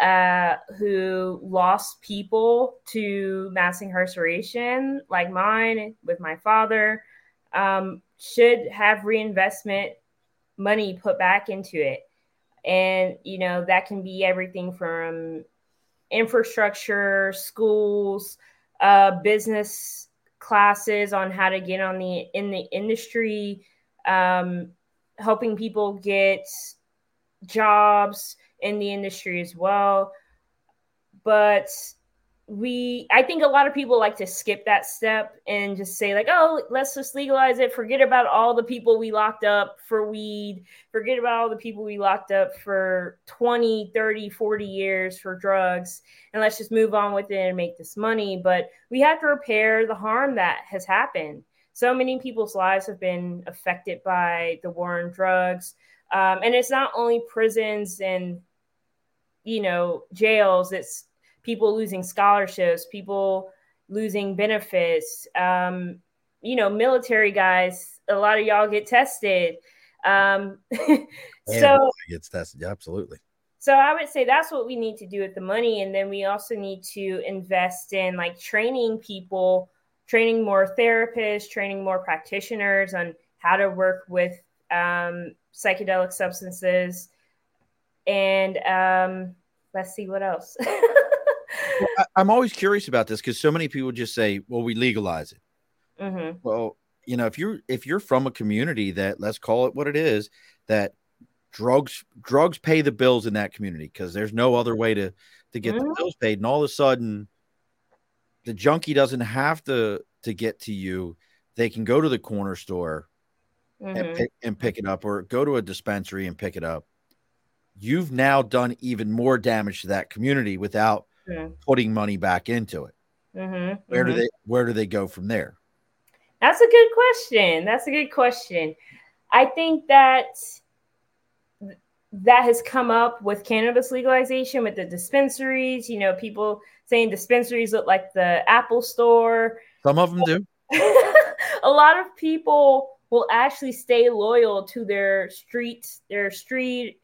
uh, who lost people to mass incarceration, like mine with my father, um, should have reinvestment money put back into it. And, you know, that can be everything from infrastructure, schools, uh, business classes on how to get on the in the industry, um, helping people get jobs, in the industry as well. But we I think a lot of people like to skip that step and just say like, "Oh, let's just legalize it. Forget about all the people we locked up for weed. Forget about all the people we locked up for 20, 30, 40 years for drugs and let's just move on with it and make this money." But we have to repair the harm that has happened. So many people's lives have been affected by the war on drugs. Um, and it's not only prisons and you know jails it's people losing scholarships people losing benefits um, you know military guys a lot of y'all get tested. Um, so gets tested. Yeah, absolutely. So i would say that's what we need to do with the money. And then we also need to invest in like training people training more therapists training more practitioners on how to work with um, psychedelic substances. And um, let's see what else. well, I, am always curious about this because so many people just say, "Well, we legalize it." Mm-hmm. Well, you know, if you're if you're from a community that let's call it what it is, that drugs drugs pay the bills in that community because there's no other way to to get mm-hmm. the bills paid, and all of a sudden, the junkie doesn't have to to get to you. They can go to the corner store mm-hmm. and, pick, and pick it up, or go to a dispensary and pick it up you've now done even more damage to that community without mm-hmm. putting money back into it. Mm-hmm. Where mm-hmm. do they where do they go from there? That's a good question. That's a good question. I think that that has come up with cannabis legalization with the dispensaries. You know, people saying dispensaries look like the Apple store. Some of them do. a lot of people will actually stay loyal to their street, their street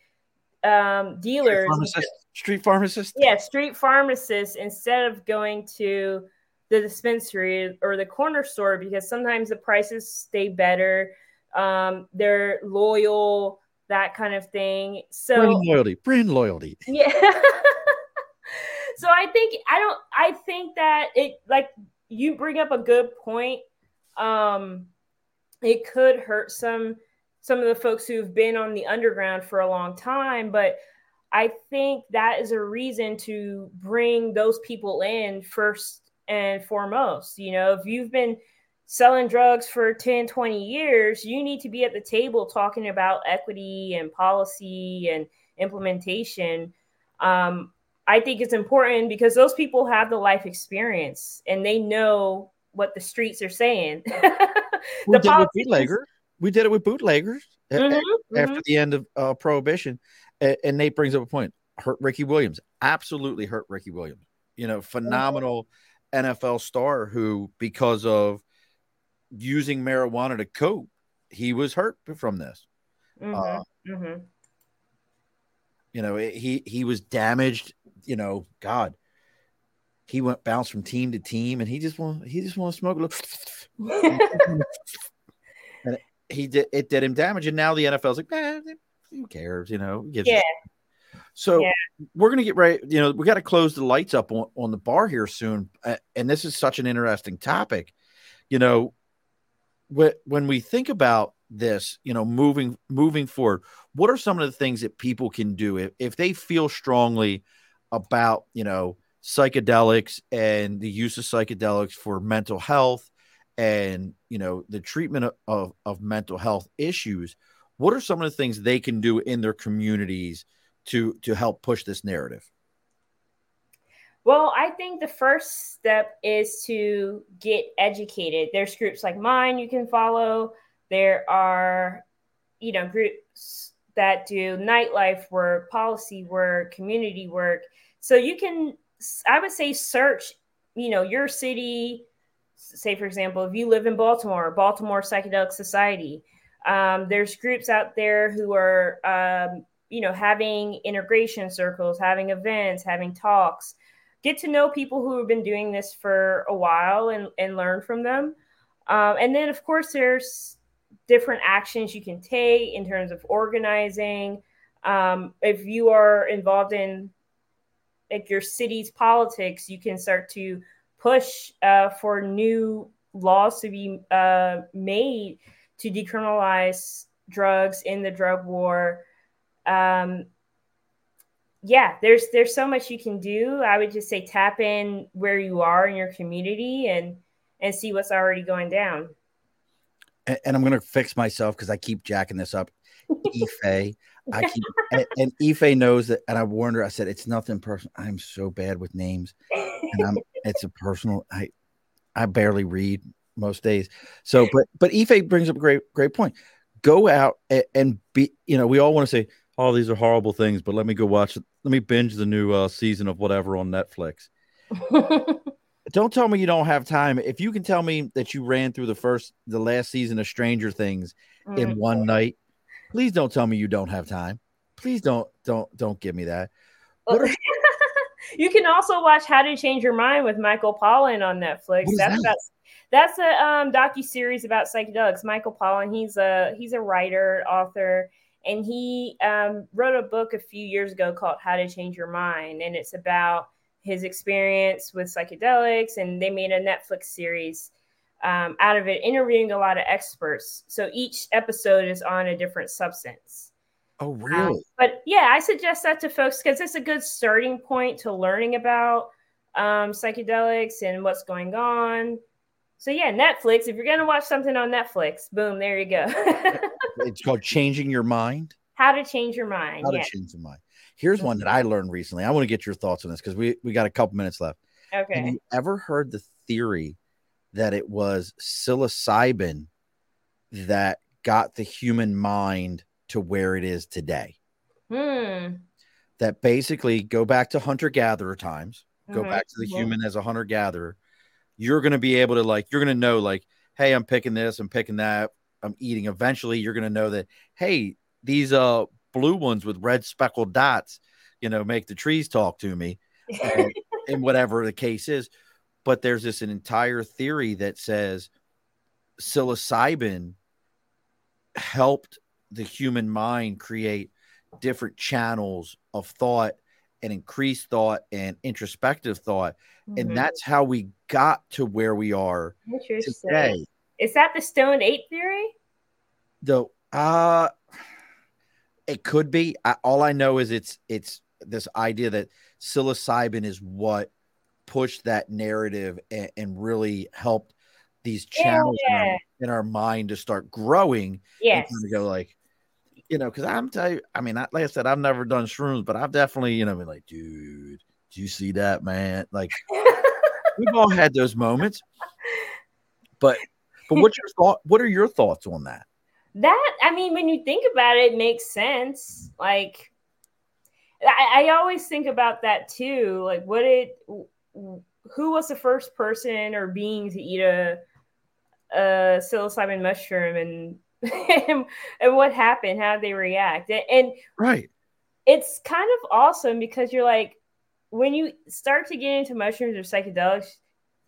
um, dealers, street pharmacists. Yeah, street pharmacists instead of going to the dispensary or the corner store because sometimes the prices stay better. Um, they're loyal, that kind of thing. So brand loyalty, brand loyalty. Yeah. so I think I don't. I think that it like you bring up a good point. Um, it could hurt some some of the folks who've been on the underground for a long time, but I think that is a reason to bring those people in first and foremost. You know, if you've been selling drugs for 10, 20 years, you need to be at the table talking about equity and policy and implementation. Um, I think it's important because those people have the life experience and they know what the streets are saying. we, did bootleggers. we did it with bootleggers mm-hmm, after mm-hmm. the end of uh, prohibition. And, and Nate brings up a point. Hurt Ricky Williams. Absolutely hurt Ricky Williams. You know, phenomenal mm-hmm. NFL star who, because of using marijuana to cope, he was hurt from this. Mm-hmm. Uh, mm-hmm. You know, he he was damaged. You know, God, he went bounced from team to team, and he just want he just want to smoke a little. and he did it did him damage, and now the NFL's like, eh, who cares? You know, yeah. So yeah. we're gonna get right. You know, we got to close the lights up on, on the bar here soon, uh, and this is such an interesting topic. You know, when we think about this, you know, moving moving forward, what are some of the things that people can do if, if they feel strongly about, you know, psychedelics and the use of psychedelics for mental health and, you know, the treatment of, of, of mental health issues? What are some of the things they can do in their communities to to help push this narrative? Well, I think the first step is to get educated. There's groups like mine you can follow. There are, you know, groups that do nightlife work, policy work, community work. So you can, I would say, search, you know, your city. Say, for example, if you live in Baltimore, Baltimore Psychedelic Society. Um, there's groups out there who are, um, you know, having integration circles, having events, having talks get to know people who have been doing this for a while and, and learn from them. Um, and then, of course, there's different actions you can take in terms of organizing. Um, if you are involved in like your city's politics, you can start to push uh, for new laws to be uh, made to decriminalize drugs in the drug war. Um, yeah, there's there's so much you can do. I would just say tap in where you are in your community and and see what's already going down. And, and I'm gonna fix myself because I keep jacking this up. Ife, I keep and, and Ife knows that, and I warned her. I said it's nothing personal. I'm so bad with names, and I'm it's a personal. I I barely read most days. So, but but Ife brings up a great great point. Go out and, and be. You know, we all want to say oh, these are horrible things, but let me go watch. Let me binge the new uh, season of whatever on Netflix. don't tell me you don't have time. If you can tell me that you ran through the first, the last season of Stranger Things mm. in one night, please don't tell me you don't have time. Please don't, don't, don't give me that. What Are- you can also watch How to Change Your Mind with Michael Pollan on Netflix. That's that? that's a um, docu series about psychedelics. Michael Pollan, he's a he's a writer, author and he um, wrote a book a few years ago called How to Change Your Mind. And it's about his experience with psychedelics. And they made a Netflix series um, out of it, interviewing a lot of experts. So each episode is on a different substance. Oh, um, really? Um, but yeah, I suggest that to folks because it's a good starting point to learning about um, psychedelics and what's going on. So yeah, Netflix. If you're gonna watch something on Netflix, boom, there you go. it's called Changing Your Mind. How to change your mind. How to change your mind. Here's one that I learned recently. I want to get your thoughts on this because we we got a couple minutes left. Okay. Have you ever heard the theory that it was psilocybin that got the human mind to where it is today? Hmm. That basically go back to hunter gatherer times, go mm-hmm. back to the mm-hmm. human as a hunter gatherer you're going to be able to like you're going to know like hey i'm picking this i'm picking that i'm eating eventually you're going to know that hey these uh blue ones with red speckled dots you know make the trees talk to me and, and whatever the case is but there's this an entire theory that says psilocybin helped the human mind create different channels of thought and increased thought and introspective thought. Mm-hmm. and that's how we got to where we are today. Is that the Stoned Ape theory? The uh it could be. I, all i know is it's it's this idea that psilocybin is what pushed that narrative and, and really helped these channels in, our, in our mind to start growing Yes. and kind of go like, you know, because I'm tell you, I mean, I, like I said, I've never done shrooms, but I've definitely, you know, been like, dude, do you see that, man? Like, we've all had those moments. But, but what's your thought? What are your thoughts on that? That I mean, when you think about it, it makes sense. Like, I, I always think about that too. Like, what it, who was the first person or being to eat a, a psilocybin mushroom, and and, what happened? How did they react? And, and Right. it's kind of awesome because you're like, when you start to get into mushrooms or psychedelics,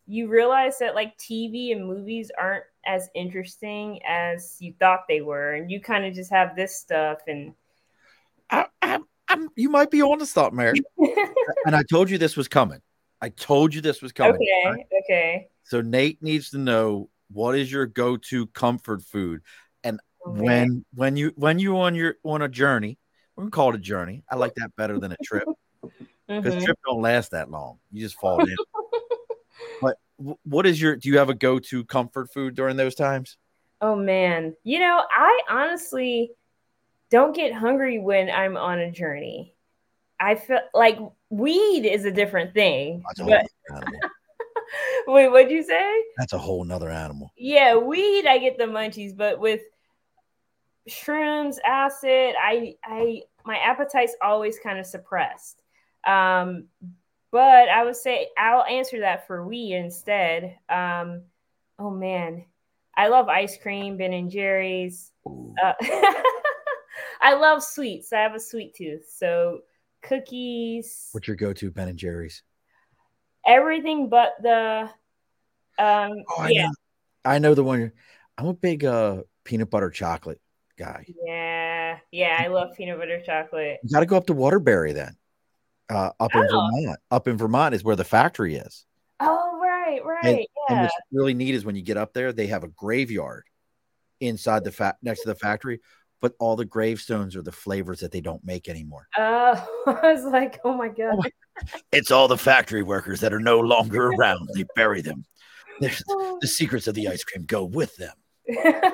you realize that like TV and movies aren't as interesting as you thought they were, and you kind of just have this stuff and I, I, I'm, you might be on to something, Mary. and I told you this was coming. I told you this was coming. okay, right? okay. So Nate needs to know what is your go-to comfort food. When when you when you on your on a journey. We're gonna call it a journey. I like that better than a trip because Mhm. trip don't last that long. You just fall in. but what is your? Do you have a go-to comfort food during those times? Oh man, you know, I honestly don't get hungry when I'm on a journey. I feel like weed is a different thing. But whole nother animal. wait, what'd you say? That's a whole nother animal. Yeah, weed I get the munchies, but with shrooms, acid, I I my appetite's always kind of suppressed. Um, but I would say I'll answer that for we instead. Um, oh man, I love ice cream, Ben and Jerry's. Uh, I love sweets. I have a sweet tooth, so cookies, What's your go-to Ben and Jerry's? everything but the um Oh, I yeah know. I know the one. I'm a big uh peanut butter chocolate guy. yeah yeah I love peanut butter chocolate. You got to go up to Waterbury then. Uh, up in Oh. Vermont. Up in Vermont is where the factory is. Oh right, right, and yeah. what's really neat is when you get up there, they have a graveyard inside the fa- next to the factory, but all the gravestones are the flavors that they don't make anymore. Oh, I was like, oh my god. It's all the factory workers that are no longer around. They bury them. There's, the secrets of the ice cream go with them.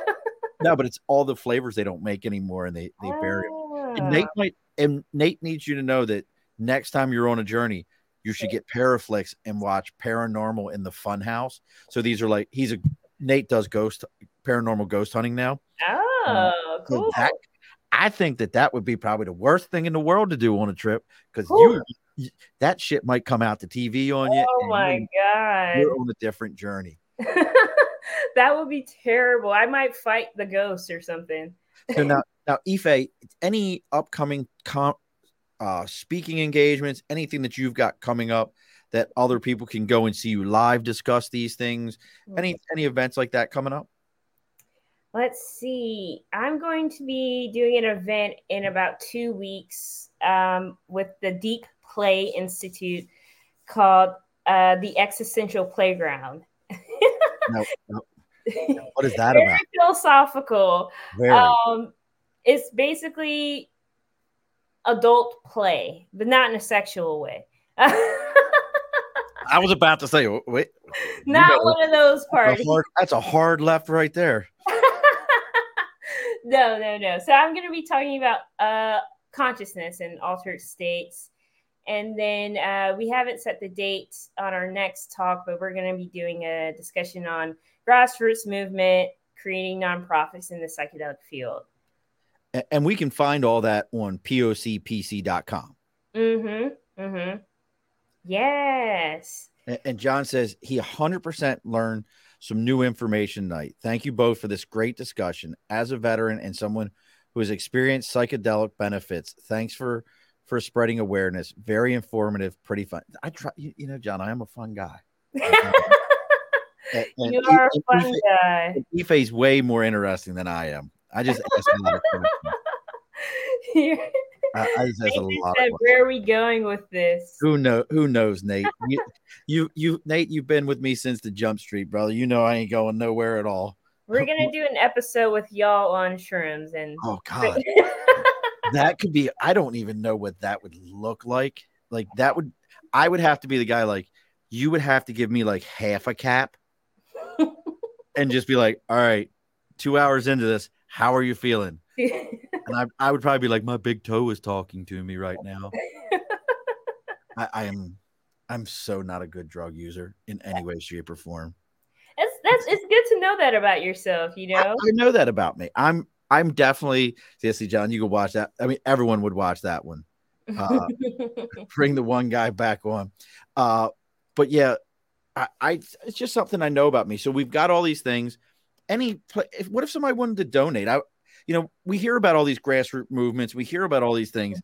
No, but it's all the flavors they don't make anymore, and they they bury them. And Ah. Nate might, and Nate needs you to know that next time you're on a journey, you should get Paraflix and watch Paranormal in the Funhouse. So these are like he's a Nate does ghost paranormal ghost hunting now. Oh, So cool. that I think that that would be probably the worst thing in the world to do on a trip because Cool. you you- that shit might come out to TV on you. Oh my you're, god. you're on a different journey. that would be terrible. I might fight the ghost or something. So now, now, Ife, any upcoming com- uh, speaking engagements, anything that you've got coming up that other people can go and see you live discuss these things? Any any events like that coming up? Let's see. I'm going to be doing an event in about two weeks um, with the Deep Play Institute called uh, the Existential Playground. What is that Very about? philosophical. Very. Um, it's basically adult play, but not in a sexual way. I was about to say, wait, not know, one of those that's parties. a hard, that's a hard left right there. no, no, no. So I'm going to be talking about uh, consciousness and altered states. And then uh, we haven't set the date on our next talk, but we're going to be doing a discussion on grassroots movement, creating nonprofits in the psychedelic field. And we can find all that on pocpc.com. Mm-hmm. Mm-hmm. Yes. And John says he 100% learned some new information tonight. Thank you both for this great discussion. As a veteran and someone who has experienced psychedelic benefits, thanks for for spreading awareness. Very informative, pretty fun. I try, you, you know, John, I am a fun guy. And, and you are a fun Ife- guy. Ife's way more interesting than I am. I just ask a lot of questions. I, I just ask a lot of said, questions. Where are we going with this? Who know? Who knows, Nate? You, you, you, Nate. You've been with me since the Jump Street, brother. You know I ain't going nowhere at all. We're gonna do an episode with y'all on shrooms and Oh God, that could be. I don't even know what that would look like. Like that would. I would have to be the guy. Like you would have to give me like half a cap, and just be like, all right, two hours into this, how are you feeling? and I, I would probably be like, my big toe is talking to me right now. I, I am, I'm so not a good drug user in any way, shape, or form. It's that's it's good to know that about yourself. You know, I, I know that about me. I'm I'm definitely Jesse John. You can watch that. I mean, everyone would watch that one. Uh, bring the one guy back on. Uh, but yeah, I, I, it's just something I know about me. So we've got all these things. Any, if, what if somebody wanted to donate? I, you know, we hear about all these grassroots movements. We hear about all these things.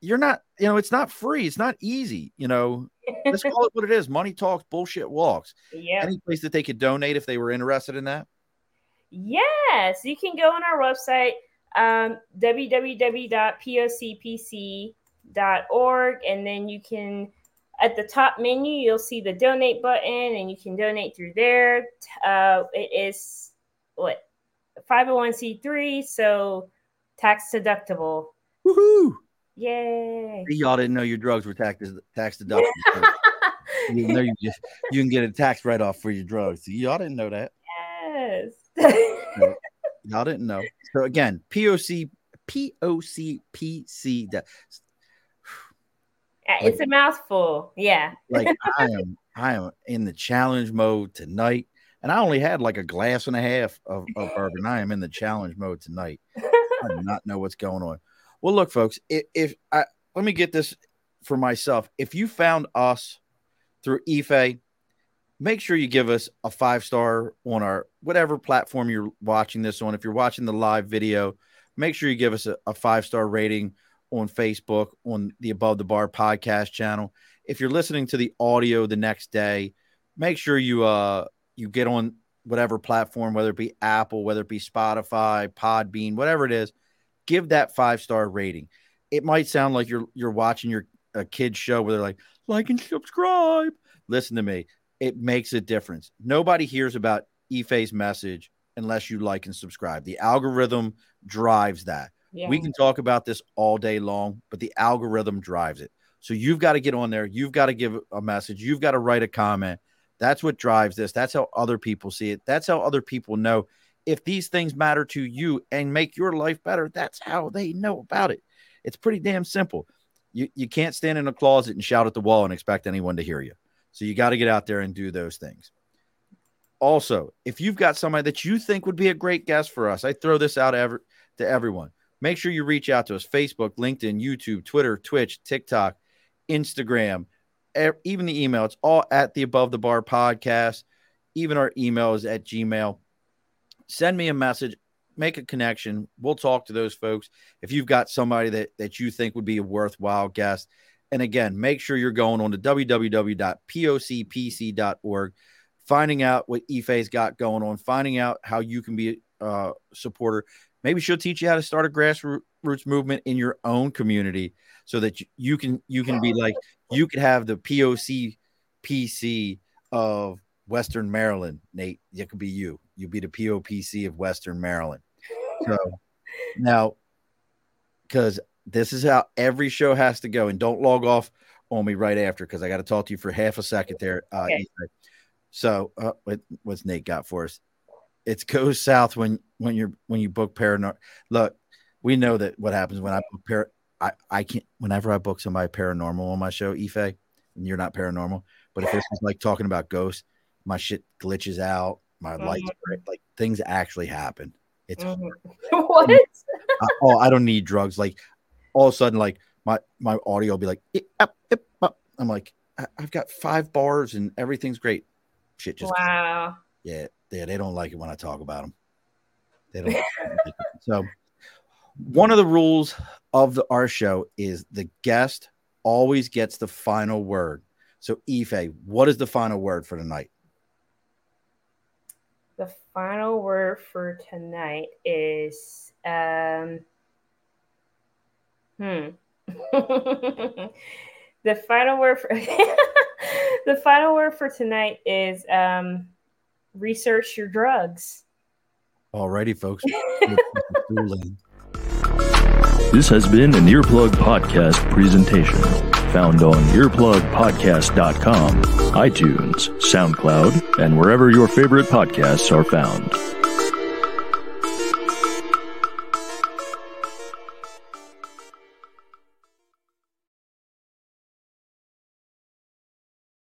You're not, you know, it's not free. It's not easy. You know, let's call it what it is. Money talks, bullshit walks. Yeah. Any place that they could donate if they were interested in that. Yes, you can go on our website, um, www.pocpc.org, and then you can, at the top menu, you'll see the donate button, and you can donate through there. Uh, it is what 501c3, so tax deductible. Woohoo! Yay! Y'all didn't know your drugs were tax tax deductible. you know you just you can get a tax write off for your drugs. Y'all didn't know that. Yes. Y'all didn't know. So again, POC POCPC. Uh, that it's like, a mouthful. Yeah. like I am I am in the challenge mode tonight. And I only had like a glass and a half of, of bourbon. I am in the challenge mode tonight. I do not know what's going on. Well, look, folks, if, if I let me get this for myself. If you found us through Ife, make sure you give us a five star on our whatever platform you're watching this on. If you're watching the live video, make sure you give us a, a five star rating on Facebook on the Above the Bar podcast channel. If you're listening to the audio the next day, make sure you uh you get on whatever platform, whether it be Apple, whether it be Spotify, Podbean, whatever it is, give that five star rating. It might sound like you're you're watching your a kid's show where they're like, like and subscribe. Listen to me it makes a difference. Nobody hears about Ife's message unless you like and subscribe. The algorithm drives that. Yeah. We can talk about this all day long, but the algorithm drives it. So you've got to get on there. You've got to give a message. You've got to write a comment. That's what drives this. That's how other people see it. That's how other people know if these things matter to you and make your life better. That's how they know about it. It's pretty damn simple. You, you can't stand in a closet and shout at the wall and expect anyone to hear you. So you got to get out there and do those things. Also, if you've got somebody that you think would be a great guest for us, I throw this out ever, to everyone. Make sure you reach out to us Facebook, LinkedIn, YouTube, Twitter, Twitch, TikTok, Instagram, even the email. It's all at the Above the Bar podcast. Even our email is at Gmail. Send me a message, make a connection. We'll talk to those folks. If you've got somebody that, that you think would be a worthwhile guest, and again, make sure you're going on to www.pocpc.org, finding out what Ife's got going on, finding out how you can be a uh, supporter. Maybe she'll teach you how to start a grassroots movement in your own community so that you can you can be like you could have the POC PC of Western Maryland, Nate. It could be you. You be the POPC of Western Maryland. So now, because this is how every show has to go. And don't log off on me right after because I got to talk to you for half a second there. Uh, okay. So, uh, what, what's Nate got for us? It goes south when when you're when you book paranormal. Look, we know that what happens when I book par. I I can't. Whenever I book somebody paranormal on my show, Ife, and you're not paranormal, but if this is like talking about ghosts, my shit glitches out. My mm-hmm. lights, like things actually happen. It's mm-hmm. what? I, oh, I don't need drugs. Like all of a sudden, like my my audio will be like, I'm like, I've got five bars and everything's great. Shit, just wow. Yeah, yeah, they don't like it when I talk about them. They don't. so, one of the rules of the our show is the guest always gets the final word. So, Ife, what is the final word for tonight? The final word for tonight is um Hmm. the final word for the final word for tonight is um, research your drugs. Alrighty, folks. this has been an earplug podcast presentation. found on earplugpodcast.com, iTunes, SoundCloud, and wherever your favorite podcasts are found.